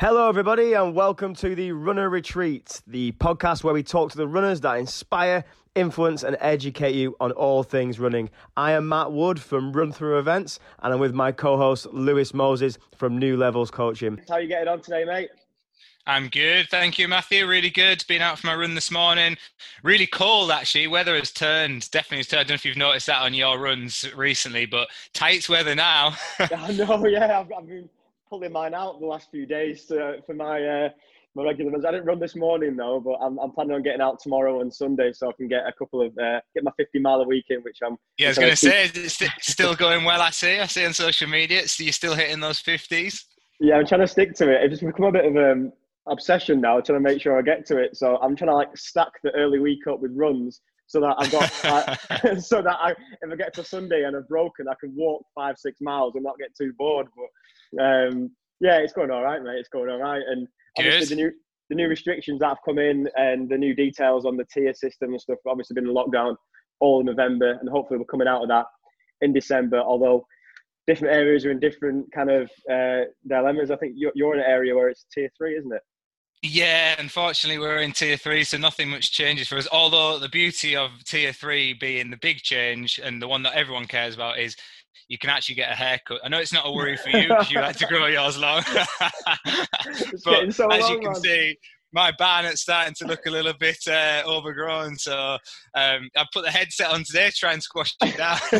Hello, everybody, and welcome to the Runner Retreat, the podcast where we talk to the runners that inspire, influence, and educate you on all things running. I am Matt Wood from Run Through Events, and I'm with my co host Lewis Moses from New Levels Coaching. How are you getting on today, mate? I'm good, thank you, Matthew. Really good. Been out for my run this morning. Really cold, actually. Weather has turned. Definitely has turned. I don't know if you've noticed that on your runs recently, but tight weather now. I know. Yeah, I've, I've been pulling mine out the last few days to, for my uh, my regular runs. I didn't run this morning though, but I'm, I'm planning on getting out tomorrow and Sunday so I can get a couple of uh, get my 50 mile a week in, which I'm. Yeah, I was going to say it's still going well. I see. I see on social media. So you're still hitting those 50s. Yeah, I'm trying to stick to it. It's become a bit of an um, obsession now, trying to make sure I get to it. So I'm trying to like stack the early week up with runs so that I've got so that I, if I get to Sunday and I've broken, I can walk five six miles and not get too bored. But um, yeah, it's going all right, mate. It's going all right, and obviously the new the new restrictions that have come in and the new details on the tier system and stuff. Obviously, been in lockdown all November, and hopefully we're coming out of that in December. Although different areas are in different kind of uh, dilemmas. I think you're, you're in an area where it's tier three, isn't it? Yeah, unfortunately, we're in tier three, so nothing much changes for us. Although the beauty of tier three being the big change and the one that everyone cares about is you can actually get a haircut. I know it's not a worry for you because you like to grow yours long, but so as long, you can man. see, my bannet's starting to look a little bit uh, overgrown. So um, I put the headset on today to try and squash it down.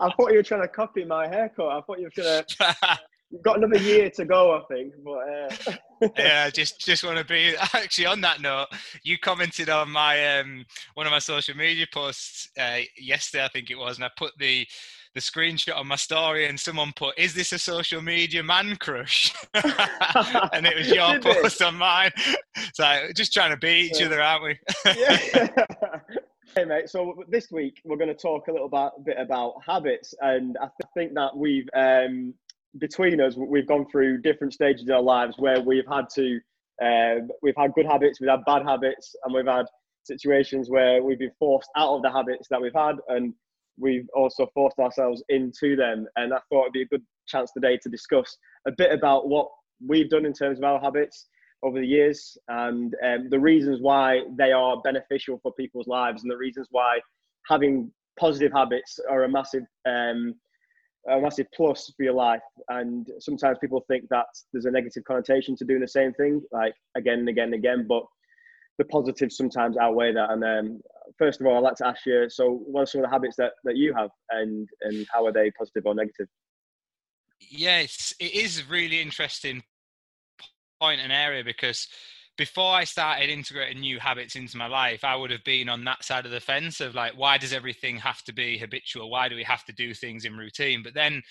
I thought you were trying to copy my haircut. I thought you were going to. You've got another year to go, I think. But uh... yeah, just just want to be actually on that note. You commented on my um, one of my social media posts uh, yesterday, I think it was, and I put the the screenshot on my story, and someone put, "Is this a social media man crush?" and it was your post on mine. So just trying to beat each Yeah. other, aren't we? yeah. hey, mate. So this week we're going to talk a little bit about habits, and I th- think that we've um, between us we've gone through different stages of our lives where we've had to um, we've had good habits, we've had bad habits, and we've had situations where we've been forced out of the habits that we've had, and we've also forced ourselves into them. And I thought it'd be a good chance today to discuss a bit about what we've done in terms of our habits over the years and um, the reasons why they are beneficial for people's lives and the reasons why having positive habits are a massive um, a massive plus for your life and sometimes people think that there's a negative connotation to doing the same thing like again and again and again but the positives sometimes outweigh that and um, first of all i'd like to ask you so what are some of the habits that, that you have and and how are they positive or negative Yes, it is a really interesting point and area because before I started integrating new habits into my life, I would have been on that side of the fence of like, why does everything have to be habitual? Why do we have to do things in routine? But then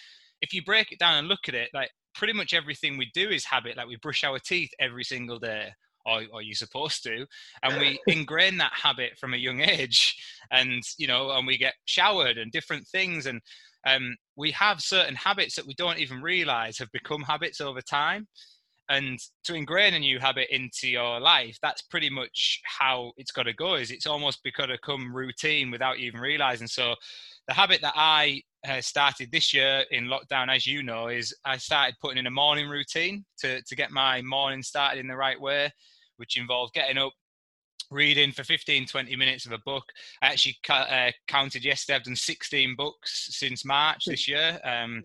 if you break it down and look at it, like pretty much everything we do is habit. Like we brush our teeth every single day. Or, or you're supposed to, and we ingrain that habit from a young age, and you know, and we get showered and different things, and um, we have certain habits that we don't even realize have become habits over time and to ingrain a new habit into your life that's pretty much how it's got to go is it's almost got to come routine without you even realizing. So the habit that i uh, started this year in lockdown as you know is i started putting in a morning routine to, to get my morning started in the right way which involved getting up reading for 15 20 minutes of a book i actually ca- uh, counted yesterday i've done 16 books since march this year um,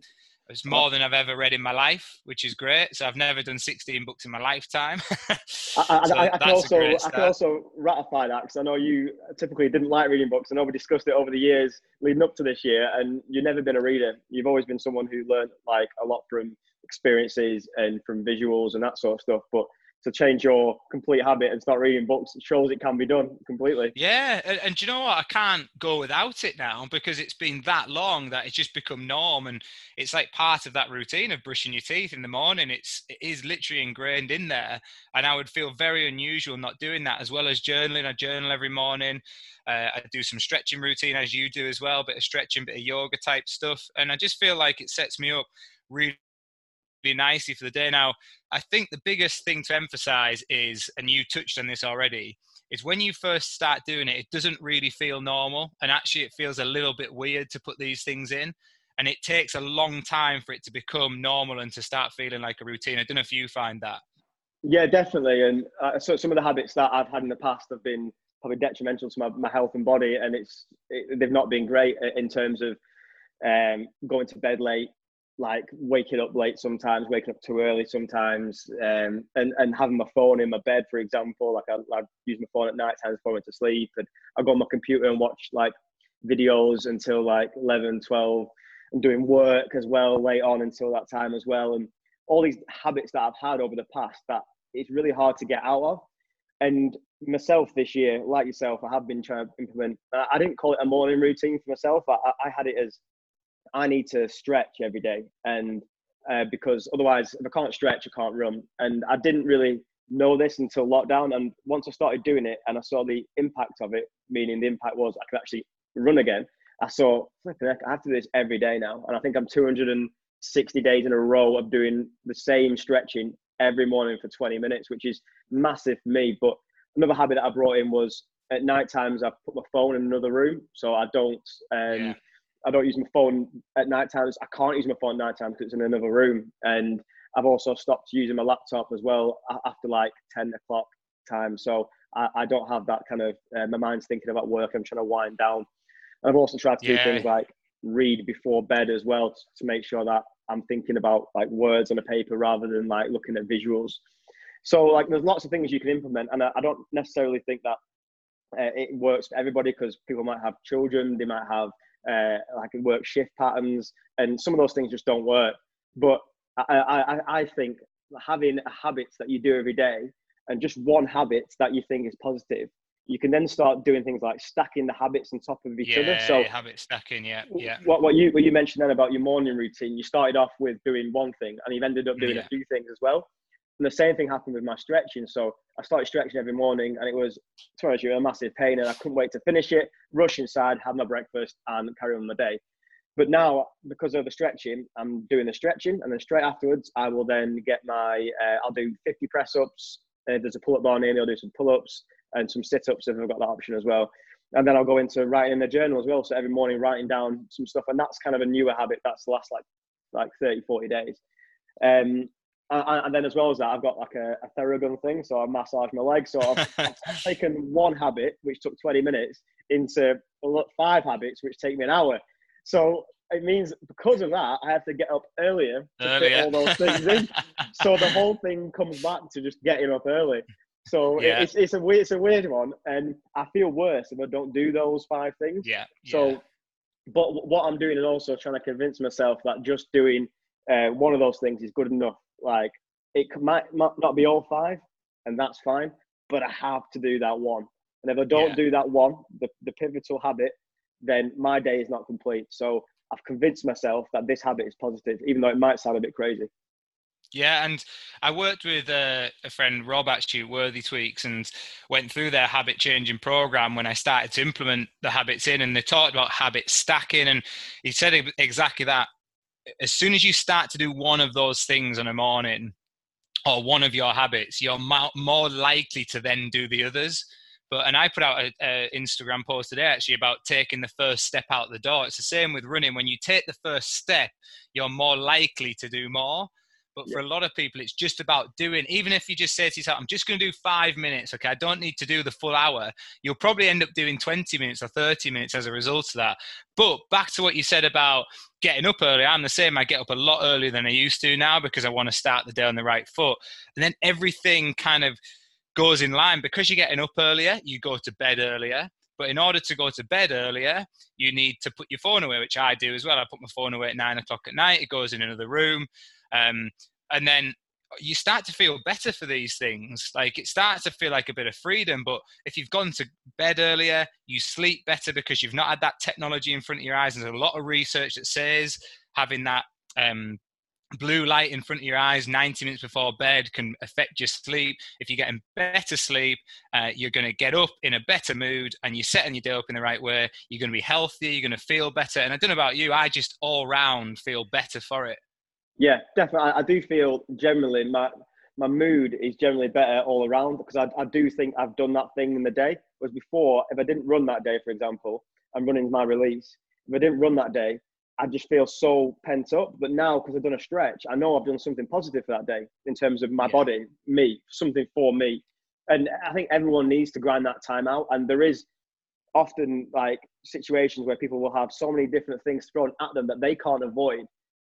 it's more than I've ever read in my life, which is great. So I've never done 16 books in my lifetime. I, I, I, I can also I can also ratify that because I know you typically didn't like reading books. I know we discussed it over the years leading up to this year, and you've never been a reader. You've always been someone who learned like a lot from experiences and from visuals and that sort of stuff. But to change your complete habit and start reading books shows it can be done completely. Yeah, and, and you know what? I can't go without it now because it's been that long that it's just become norm, and it's like part of that routine of brushing your teeth in the morning. It's it is literally ingrained in there, and I would feel very unusual not doing that as well as journaling. I journal every morning. Uh, I do some stretching routine as you do as well, bit of stretching, bit of yoga type stuff, and I just feel like it sets me up really nicely for the day. Now, I think the biggest thing to emphasize is, and you touched on this already, is when you first start doing it, it doesn't really feel normal. And actually, it feels a little bit weird to put these things in. and it takes a long time for it to become normal and to start feeling like a routine. I don't know if you find that. Yeah, definitely. And uh, so some of the habits that I've had in the past have been probably detrimental to my, my health and body, and it's it, they've not been great in terms of um, going to bed late, like waking up late sometimes, waking up too early sometimes, um, and and having my phone in my bed, for example. Like I, I use my phone at night times before I went to sleep, and I go on my computer and watch like videos until like 11, 12. I'm doing work as well late on until that time as well, and all these habits that I've had over the past that it's really hard to get out of. And myself this year, like yourself, I have been trying to implement. I didn't call it a morning routine for myself. I, I had it as I need to stretch every day, and uh, because otherwise, if I can't stretch, I can't run. And I didn't really know this until lockdown. And once I started doing it, and I saw the impact of it, meaning the impact was I could actually run again. I saw I have to do this every day now, and I think I'm 260 days in a row of doing the same stretching every morning for 20 minutes, which is massive for me. But another habit that I brought in was at night times I put my phone in another room, so I don't um, yeah. I don't use my phone at night times. I can't use my phone at night time because it's in another room, and I've also stopped using my laptop as well after like 10 o'clock time. So I, I don't have that kind of uh, my mind's thinking about work. I'm trying to wind down. I've also tried to yeah. do things like read before bed as well to, to make sure that I'm thinking about like words on a paper rather than like looking at visuals. So like there's lots of things you can implement, and I, I don't necessarily think that uh, it works for everybody because people might have children, they might have uh, like work shift patterns, and some of those things just don't work. But I, I, I think having habits that you do every day and just one habit that you think is positive you can then start doing things like stacking the habits on top of each yeah, other. So habit stacking, yeah, yeah. What what you what you mentioned then about your morning routine, you started off with doing one thing and you've ended up doing yeah. a few things as well. And the same thing happened with my stretching. So I started stretching every morning and it was to honest you a massive pain and I couldn't wait to finish it, rush inside, have my breakfast and carry on my day. But now, because of the stretching, I'm doing the stretching, and then straight afterwards, I will then get my. Uh, I'll do 50 press ups. Uh, there's a pull up bar near me. I'll do some pull ups and some sit ups if I've got that option as well. And then I'll go into writing in the journal as well. So every morning, writing down some stuff, and that's kind of a newer habit. That's the last like like 30, 40 days. Um, and, and then as well as that, I've got like a, a Theragun thing, so I massage my legs. So I've, I've taken one habit, which took 20 minutes, into five habits, which take me an hour. So it means because of that, I have to get up earlier to earlier. fit all those things in. so the whole thing comes back to just getting up early. So yeah. it's it's a weird it's a weird one, and I feel worse if I don't do those five things. Yeah. So, yeah. but what I'm doing is also trying to convince myself that just doing uh, one of those things is good enough. Like it might, might not be all five, and that's fine. But I have to do that one, and if I don't yeah. do that one, the the pivotal habit, then my day is not complete. So I've convinced myself that this habit is positive, even though it might sound a bit crazy. Yeah, and I worked with a, a, friend, Rob, actually, Worthy Tweaks, and went through their habit changing program when I started to implement the habits in. And they talked about habit stacking, and he said exactly that. As soon as you start to do one of those things in a morning, or one of your habits, you're more likely to then do the others. But and I put out an Instagram post today actually about taking the first step out the door. It's the same with running. When you take the first step, you're more likely to do more. But for yeah. a lot of people, it's just about doing, even if you just say to yourself, I'm just going to do five minutes, okay, I don't need to do the full hour, you'll probably end up doing 20 minutes or 30 minutes as a result of that. But back to what you said about getting up early, I'm the same. I get up a lot earlier than I used to now because I want to start the day on the right foot. And then everything kind of goes in line because you're getting up earlier, you go to bed earlier. But in order to go to bed earlier, you need to put your phone away, which I do as well. I put my phone away at nine o'clock at night. It goes in another room. Um, and then you start to feel better for these things. Like it starts to feel like a bit of freedom. But if you've gone to bed earlier, you sleep better because you've not had that technology in front of your eyes. There's a lot of research that says having that um, blue light in front of your eyes 90 minutes before bed can affect your sleep. If you're getting better sleep, uh, you're going to get up in a better mood and you're setting your day up in the right way. You're going to be healthier. You're going to feel better. And I don't know about you, I just all round feel better for it. Yeah, definitely. I, I do feel generally my my mood is generally better all around because I, I do think I've done that thing in the day. Whereas before, if I didn't run that day, for example, I'm running my release. If I didn't run that day, I just feel so pent up. But now, because I've done a stretch, I know I've done something positive for that day in terms of my yeah. body, me, something for me. And I think everyone needs to grind that time out. And there is often like situations where people will have so many different things thrown at them that they can't avoid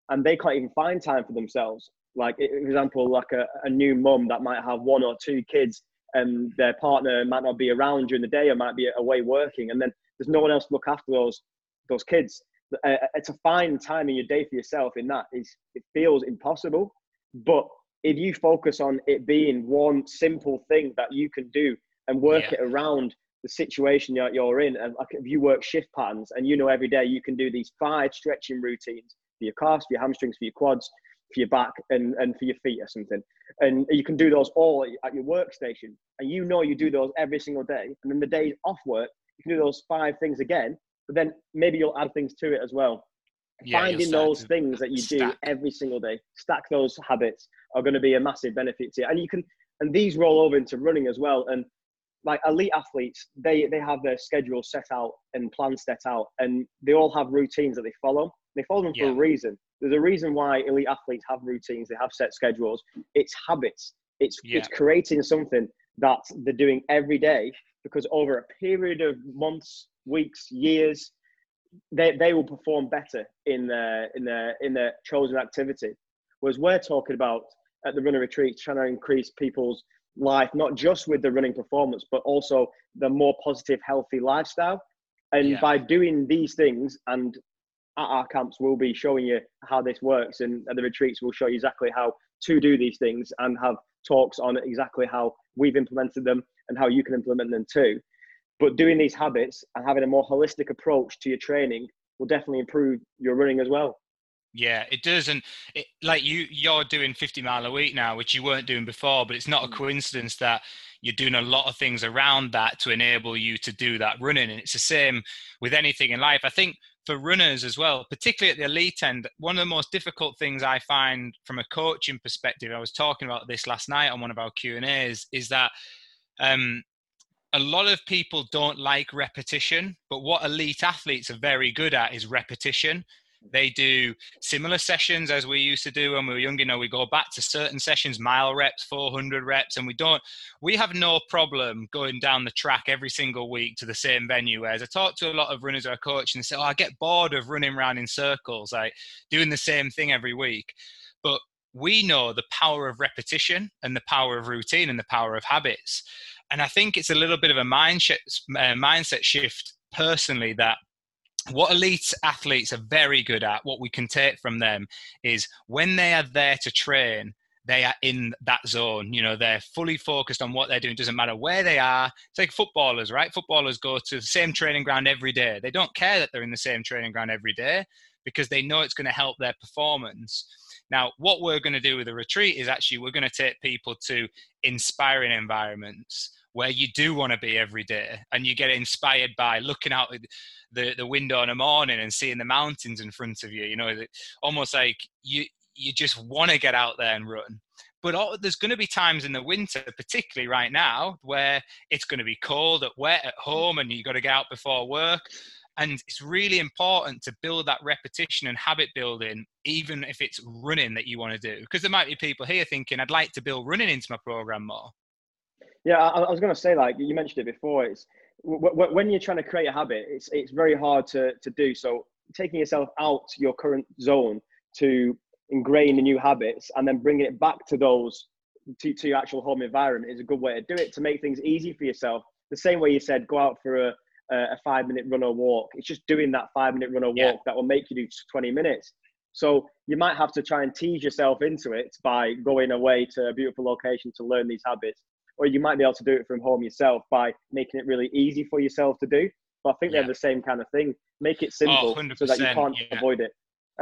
and they can't even find time for themselves. Like, for example, like a, a new mum that might have one or two kids and their partner might not be around during the day or might be away working. And then there's no one else to look after those, those kids. Uh, uh, to find time in your day for yourself in that is, it feels impossible. But if you focus on it being one simple thing that you can do and work yeah. it around the situation you're, you're in, and like if you work shift patterns and you know every day you can do these five stretching routines for your calves, for your hamstrings, for your quads, for your back, and, and for your feet or something. And you can do those all at your workstation. And you know you do those every single day. And then the days off work, you can do those five things again. But then maybe you'll add things to it as well. Yeah, Finding those things that you stack. do every single day, stack those habits are going to be a massive benefit to you. And you can, and these roll over into running as well. And like elite athletes, they they have their schedule set out and plans set out, and they all have routines that they follow. They follow them for a reason. There's a reason why elite athletes have routines. They have set schedules. It's habits. It's yeah. it's creating something that they're doing every day because over a period of months, weeks, years, they, they will perform better in their in their in their chosen activity. Whereas we're talking about at the runner retreat, trying to increase people's life, not just with the running performance, but also the more positive, healthy lifestyle. And yeah. by doing these things, and at our camps, we'll be showing you how this works, and at the retreats, we'll show you exactly how to do these things and have talks on exactly how we've implemented them and how you can implement them too. But doing these habits and having a more holistic approach to your training will definitely improve your running as well. Yeah, it does, and it, like you, you're doing 50 mile a week now, which you weren't doing before. But it's not a mm. coincidence that you're doing a lot of things around that to enable you to do that running. And it's the same with anything in life. I think for runners as well, particularly at the elite end, one of the most difficult things I find from a coaching perspective, I was talking about this last night on one of our Q and A's, is that um, a lot of people don't like repetition, but what elite athletes are very good at is repetition. They do similar sessions as we used to do when we were young. You know, we go back to certain sessions, mile reps, 400 reps, and we don't, we have no problem going down the track every single week to the same venue. Whereas I talk to a lot of runners I coach and they say, oh, I get bored of running around in circles, like doing the same thing every week. But we know the power of repetition and the power of routine and the power of habits. And I think it's a little bit of a mindset, uh, mindset shift personally that what elite athletes are very good at, what we can take from them is when they are there to train, they are in that zone. You know, they're fully focused on what they're doing. It doesn't matter where they are. It's like footballers, right? Footballers go to the same training ground every day. They don't care that they're in the same training ground every day because they know it's going to help their performance. Now, what we're going to do with the retreat is actually we're going to take people to inspiring environments where you do want to be every day and you get inspired by looking out the, the window in the morning and seeing the mountains in front of you you know almost like you you just want to get out there and run but all, there's going to be times in the winter particularly right now where it's going to be cold at wet at mm. home and you've got to get out before work and it's really important to build that repetition and habit building even if it's running that you want to do because there might be people here thinking i'd like to build running into my program more yeah, I, I was going to say, like you mentioned it before, it's w- w- when you're trying to create a habit, it's it's very hard to to do. So taking yourself out your current zone to ingrain the new habits and then bringing it back to those to, to your actual home environment is a good way to do it to make things easy for yourself. The same way you said, go out for a a five minute run or walk. It's just doing that five minute run or walk yeah. that will make you do 20 minutes. So you might have to try and tease yourself into it by going away to a beautiful location to learn these habits or you might be able to do it from home yourself by making it really easy for yourself to do. But I think yeah. they're the same kind of thing. Make it simple oh, so that you can't yeah. avoid it.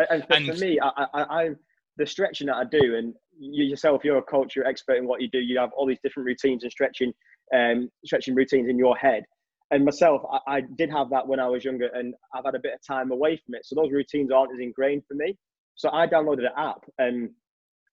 And for, and for me, I, I, I, the stretching that I do, and you yourself, you're a coach, you're expert in what you do. You have all these different routines and stretching, um, stretching routines in your head. And myself, I, I did have that when I was younger, and I've had a bit of time away from it. So those routines aren't as ingrained for me. So I downloaded an app, and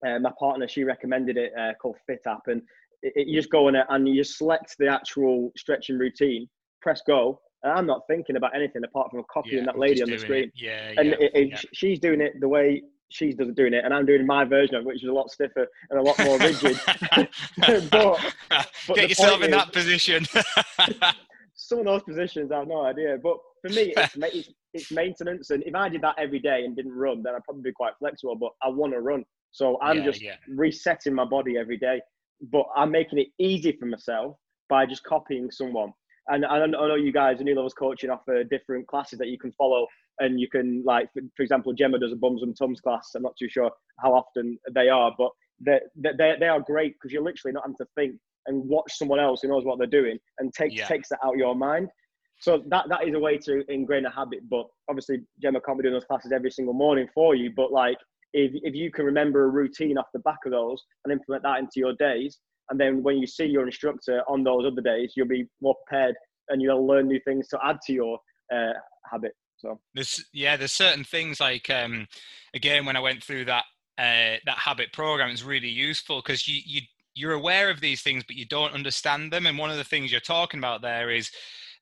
uh, my partner she recommended it uh, called Fit App, and it, you just go in it and you select the actual stretching routine, press go, and I'm not thinking about anything apart from copying Yeah, that lady on the screen. it. Yeah, And yeah, it, it, yeah. she's doing it the way she's doing it, and I'm doing my version of it, which is a lot stiffer and a lot more rigid. but but Get yourself in is- that position. Some of those positions, I have no idea. But for me, it's, it's, it's maintenance. And if I did that every day and didn't run, then I'd probably be quite flexible. But I want to run. So I'm Yeah, just yeah. resetting my body every day. But I'm making it easy for myself by just copying someone. And I know you guys, New Levels Coaching, offer uh, different classes that you can follow. And you can, like, for, for example, Gemma does a bums and tums class. I'm not too sure how often they are, but they they they are great because you're literally not having to think and watch someone else who knows what they're doing and takes Yeah. takes that out of your mind. So that that is a way to ingrain a habit. But obviously, Gemma can't be doing those classes every single morning for you. But like, if if you can remember a routine off the back of those and implement that into your days, and then when you see your instructor on those other days, you'll be more prepared and you'll learn new things to add to your uh, habit. So There's yeah, there's certain things like um, again when I went through that uh, that habit program, it's really useful because you you you're aware of these things, but you don't understand them. And one of the things you're talking about there is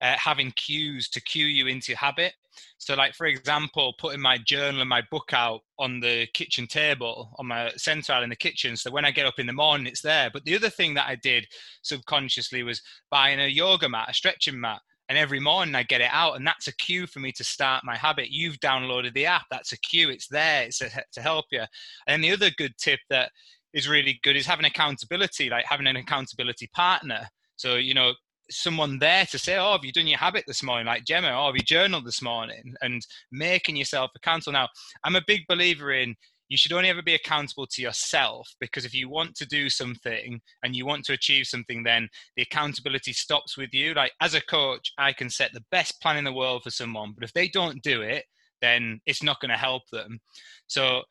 uh, having cues to cue you into habit. So, like for example, putting my journal and my book out on the kitchen table on my center in the kitchen. So when I get up in the morning, it's there. But the other thing that I did subconsciously was buying a yoga mat, a stretching mat and every morning I get it out, and that's a cue for me to start my habit. You've downloaded the app, that's a cue. It's there. It's a, to help you. And the other good tip that is really good is having accountability, like having an accountability partner. So you know, someone there to say, "Oh, have you done your habit this morning?" Like Gemma, "Oh, have you journaled this morning?" And making yourself accountable. Now, I'm a big believer in you should only ever be accountable to yourself because if you want to do something and you want to achieve something, then the accountability stops with you. Like as a coach, I can set the best plan in the world for someone, but if they don't do it, then it's not going to help them. So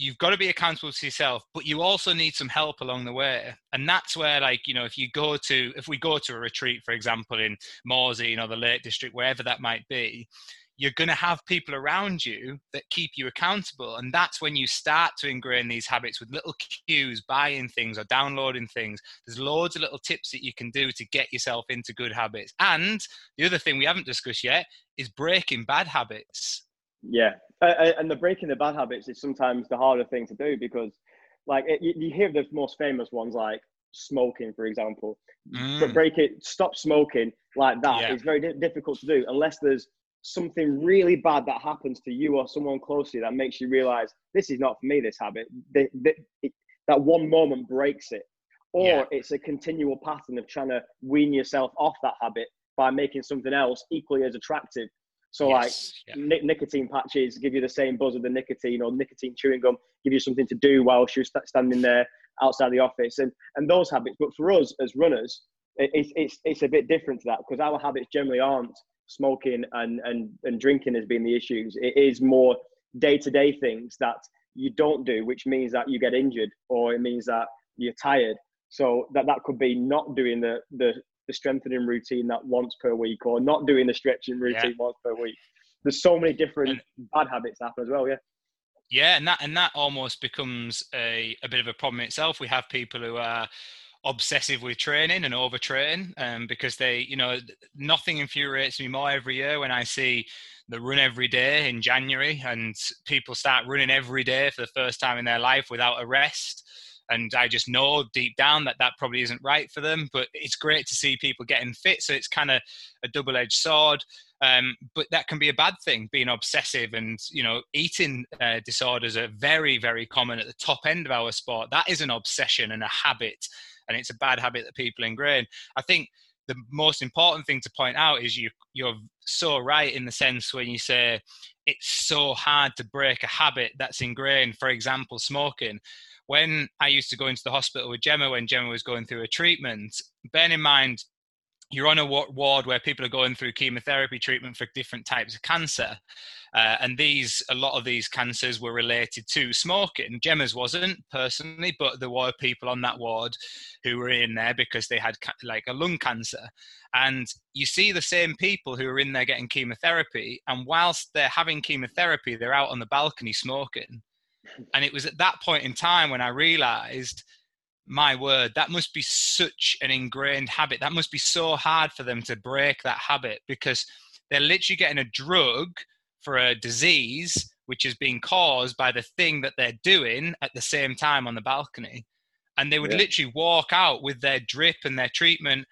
you've got to be accountable to yourself, but you also need some help along the way. And that's where, like, you know, if you go to, if we go to a retreat, for example, in Morzine, you know, the Lake District, wherever that might be, you're going to have people around you that keep you accountable. And that's when you start to ingrain these habits with little cues, buying things or downloading things. There's loads of little tips that you can do to get yourself into good habits. And the other thing we haven't discussed yet is breaking bad habits. Yeah, uh, uh, and the breaking the bad habits is sometimes the harder thing to do because, like, it, you, you hear the most famous ones like smoking, for example. Mm. But break it, stop smoking like that Yeah. is very di- difficult to do unless there's something really bad that happens to you or someone close to you that makes you realize this is not for me. This habit, the, the, it, that one moment breaks it, or Yeah. it's a continual pattern of trying to wean yourself off that habit by making something else equally as attractive. So, like yeah. nic- nicotine patches give you the same buzz of the nicotine, or nicotine chewing gum give you something to do whilst you're sta- standing there outside the office, and and those habits. But for us as runners, it, it's it's it's a bit different to that because our habits generally aren't smoking and and and drinking as being the issues. It is more day to day things that you don't do, which means that you get injured, or it means that you're tired. So that that could be not doing the the the strengthening routine that once per week, or not doing the stretching routine once per week. There's so many different bad habits that happen as well. Yeah. Yeah, and that and that almost becomes a, a bit of a problem itself. We have people who are obsessive with training and overtrain um, because they, you know, nothing infuriates me more every year when I see the run every day in January and people start running every day for the first time in their life without a rest. And I just know deep down that that probably isn't right for them. But it's great to see people getting fit. So it's kind of a double edged sword. Um, but that can be a bad thing being obsessive and you know eating uh, disorders are very very common at the top end of our sport that is an obsession and a habit and it's a bad habit that people ingrain i think the most important thing to point out is you you're so right in the sense when you say it's so hard to break a habit that's ingrained for example smoking when i used to go into the hospital with gemma when gemma was going through a treatment bear in mind you're on a ward where people are going through chemotherapy treatment for different types of cancer. Uh, and these, a lot of these cancers were related to smoking. Gemma's wasn't personally, but there were people on that ward who were in there because they had ca- like a lung cancer. And you see the same people who are in there getting chemotherapy, and whilst they're having chemotherapy, they're out on the balcony smoking. And it was at that point in time when I realized my word, that must be such an ingrained habit. That must be so hard for them to break that habit because they're literally getting a drug for a disease which is being caused by the thing that they're doing at the same time on the balcony. And they would yeah. literally walk out with their drip and their treatment.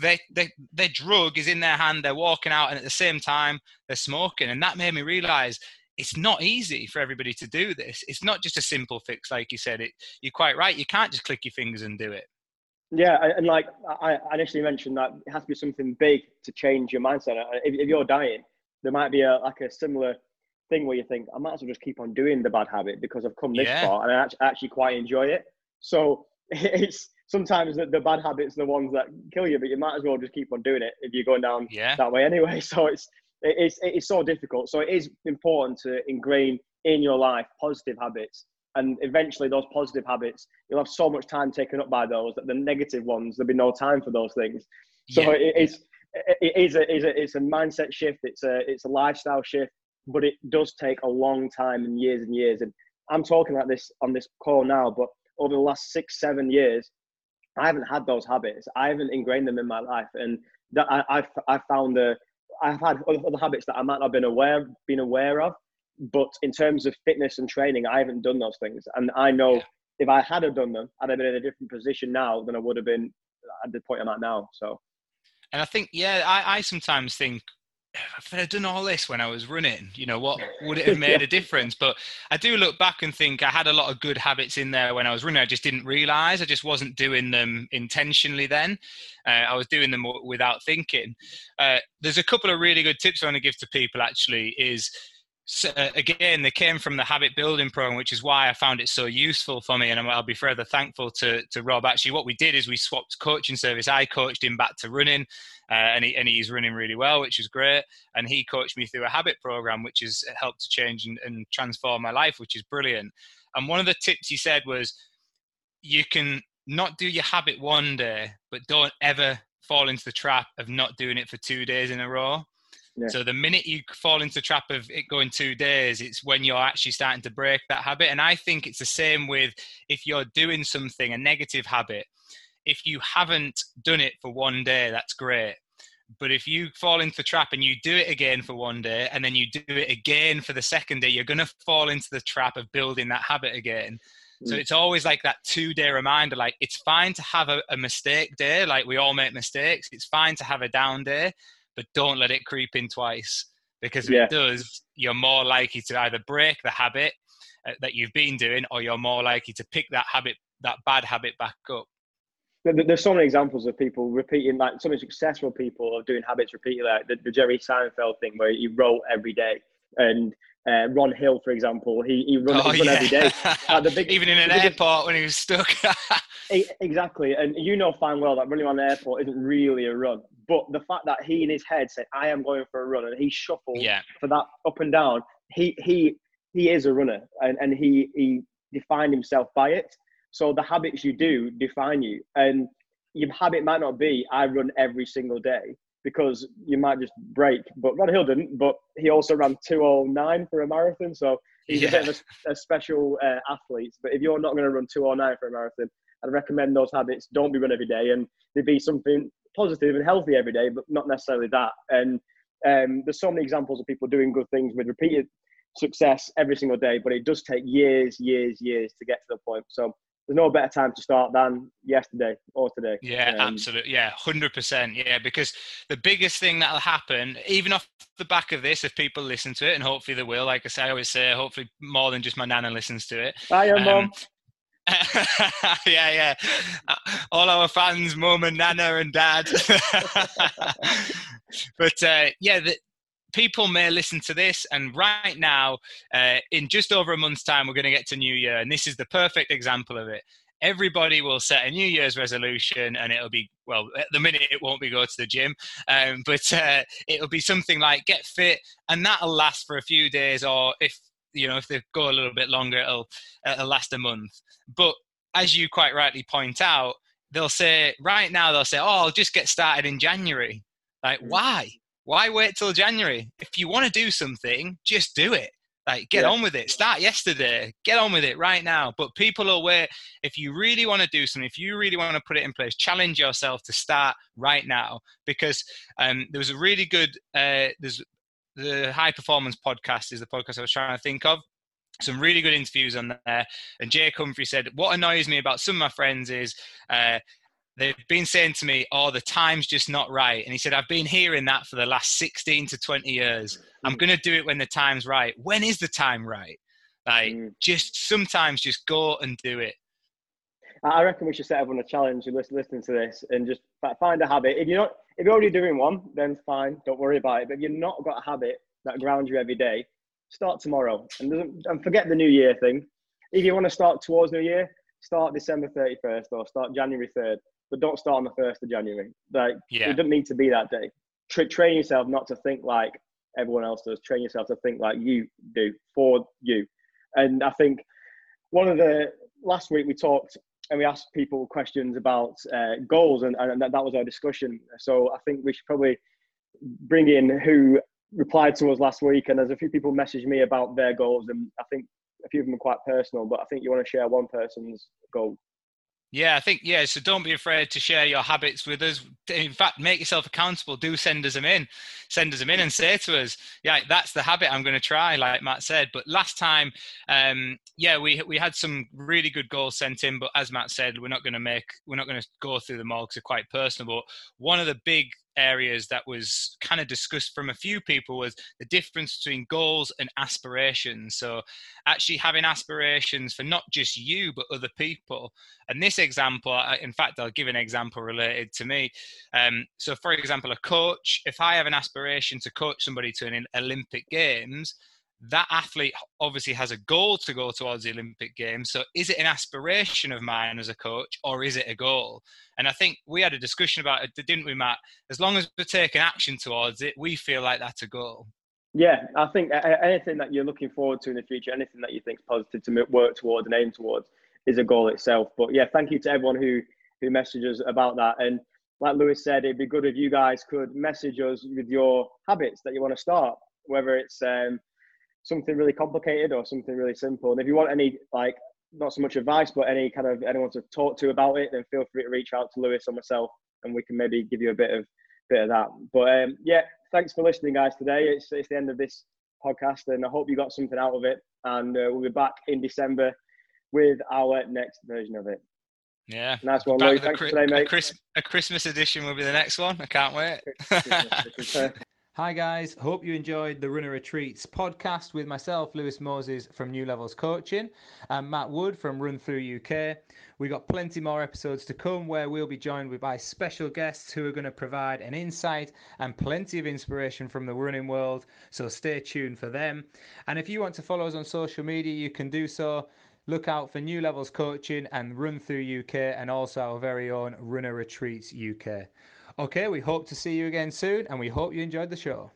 They, they, their drug is in their hand. They're walking out, and at the same time, they're smoking. And that made me realize it's not easy for everybody to do this. It's not just a simple fix, like you said. It, you're quite right. You can't just click your fingers and do it. Yeah, and like I initially mentioned, that it has to be something big to change your mindset. Uh, if, if you're dying, there might be a like a similar thing where you think I might as well just keep on doing the bad habit because I've come this yeah. far and I actually, actually quite enjoy it. So it's sometimes the, the, bad habits are the ones that kill you, but you might as well just keep on doing it if you're going down yeah. that way anyway. So it's it's it's so difficult. So it is important to ingrain in your life positive habits, and eventually those positive habits you'll have so much time taken up by those that the negative ones there'll be no time for those things. So yeah. it, it's it is a, it's a it's a mindset shift. It's a it's a lifestyle shift but it does take a long time and years and years. And I'm talking about this on this call now, but over the last six, seven years, I haven't had those habits. I haven't ingrained them in my life, and that I, I've I found the I've had other habits that I might not have been aware been aware of, but in terms of fitness and training, I haven't done those things. And I know yeah. if I had have done them, I'd have been in a different position now than I would have been at the point I'm at now. So. And I think, yeah, I, I sometimes think if I'd done all this when I was running, you know, what would it have made a difference? But I do look back and think I had a lot of good habits in there when I was running. I just didn't realize I just wasn't doing them intentionally then. Uh, I was doing them without thinking. Uh, there's a couple of really good tips I want to give to people actually is so, uh, again, they came from the habit building program, which is why I found it so useful for me. And I'll be forever thankful to, to Rob. Actually, what we did is we swapped coaching service. I coached him back to running, uh, and, he, and he's running really well, which is great. And he coached me through a habit program, which has helped to change and, and transform my life, which is brilliant. And one of the tips he said was, you can not do your habit one day, but don't ever fall into the trap of not doing it for two days in a row. Yeah. So the minute you fall into the trap of it going two days, it's when you're actually starting to break that habit. And I think it's the same with if you're doing something, a negative habit. If you haven't done it for one day, that's great. But if you fall into the trap and you do it again for one day and then you do it again for the second day, you're going to fall into the trap of building that habit again. So mm. it's always like that two day reminder like, it's fine to have a, a mistake day, like we all make mistakes. It's fine to have a down day, but don't let it creep in twice because if yeah. it does, you're more likely to either break the habit uh, that you've been doing or you're more likely to pick that habit, that bad habit back up. There's so many examples of people repeating, like so many successful people of doing habits repeatedly, like the, the Jerry Seinfeld thing where he wrote every day. And uh, Ron Hill, for example, he, he runs oh, yeah. every day. Uh, big, Even in an airport when he was stuck. exactly. And you know fine well that running on an airport isn't really a run. But the fact that he in his head said, "I am going for a run," and he shuffled yeah. for that up and down, he he he is a runner, and and he he defined himself by it. So the habits you do define you, and your habit might not be I run every single day because you might just break. But Ron Hill didn't, but he also ran 209 for a marathon, so he's yeah. a bit of a, a special uh, athlete. But if you're not going to run 209 for a marathon, I'd recommend those habits. Don't be run every day, and there'd be something positive and healthy every day, but not necessarily that. And um, there's so many examples of people doing good things with repeated success every single day, but it does take years, years, years to get to the point. So there's no better time to start than yesterday or today. Yeah, um, absolutely. Yeah, hundred percent. Yeah, because the biggest thing that'll happen, even off the back of this, if people listen to it, and hopefully they will. Like I say, I always say, hopefully more than just my nana listens to it. Hi, um, mom. yeah, yeah. All our fans, mum and nana and dad. but uh, yeah, the, people may listen to this, and right now, uh, in just over a month's time, we're going to get to New Year, and this is the perfect example of it. Everybody will set a New Year's resolution, and it'll be well. At the minute, it won't be go to the gym, um, but uh, it'll be something like get fit, and that'll last for a few days, or if you know if they go a little bit longer it'll, it'll last a month but as you quite rightly point out they'll say right now they'll say oh i'll just get started in january like mm. why why wait till january if you want to do something just do it Like, get yeah. on with it. Start yesterday. Get on with it right now. But people will wait. If you really want to do something, if you really want to put it in place, challenge yourself to start right now. Because um, there was a really good, uh, there's the High Performance Podcast is the podcast I was trying to think of some really good interviews on there. And Jake Humphrey said, What annoys me about some of my friends is uh, they've been saying to me, Oh, the time's just not right. And he said, I've been hearing that for the last 16 to 20 years. I'm mm. going to do it when the time's right. When is the time right? Like, mm. just sometimes just go and do it. I reckon we should set everyone a challenge and listen, listening to this and just find a habit. If you're not, if you're already doing one, then fine, don't worry about it. But if you've not got a habit that grounds you every day, start tomorrow and, and forget the new year thing. If you want to start towards New Year, start December 31st or start January 3rd but don't start on the first of January. Like yeah. it doesn't need to be that day. Tra- train yourself not to think like everyone else does. Train yourself to think like you do for you. And I think one of the last week we talked and we asked people questions about uh, goals, and, and that, that was our discussion. So I think we should probably bring in who replied to us last week. And there's a few people messaged me about their goals, and I think a few of them are quite personal. But I think you want to share one person's goal. Yeah, I think yeah. So don't be afraid to share your habits with us. In fact, make yourself accountable. Do send us them in. Send us them in and say to us, yeah, that's the habit I'm going to try, like Matt said. But last time, um, yeah, we we had some really good goals sent in. But as Matt said, we're not going to make we're not going to go through them all because they're quite personal. But one of the big areas that was kind of discussed from a few people was the difference between goals and aspirations. So, actually having aspirations for not just you, but other people. And this example, in fact, I'll give an example related to me. Um, so, for example, a coach, if I have an aspiration to coach somebody to an Olympic Games, that athlete obviously has a goal to go towards the Olympic Games. So, is it an aspiration of mine as a coach, or is it a goal? And I think we had a discussion about it, didn't we, Matt? As long as we're taking action towards it, we feel like that's a goal. Yeah, I think anything that you're looking forward to in the future, anything that you think is positive to work towards and aim towards, is a goal itself. But yeah, thank you to everyone who who messages about that. And like Lewis said, it'd be good if you guys could message us with your habits that you want to start, whether it's um, something really complicated or something really simple. And if you want any like not so much advice, but any kind of anyone to talk to about it, then feel free to reach out to Lewis or myself, and we can maybe give you a bit of bit of that. But um, yeah, thanks for listening, guys. Today it's it's the end of this podcast, and I hope you got something out of it. And uh, we'll be back in December with our next version of it. Yeah, nice one, Lou. Thanks a, today, mate. A, Chris, a Christmas edition will be the next one. I can't wait. Hi, guys. Hope you enjoyed the Runner Retreats podcast with myself, Lewis Moses from New Levels Coaching, and Matt Wood from Run Through UK. We've got plenty more episodes to come where we'll be joined by special guests who are going to provide an insight and plenty of inspiration from the running world. So stay tuned for them. And if you want to follow us on social media, you can do so. Look out for New Levels Coaching and Run Through UK, and also our very own Runner Retreats UK. Okay, we hope to see you again soon and we hope you enjoyed the show.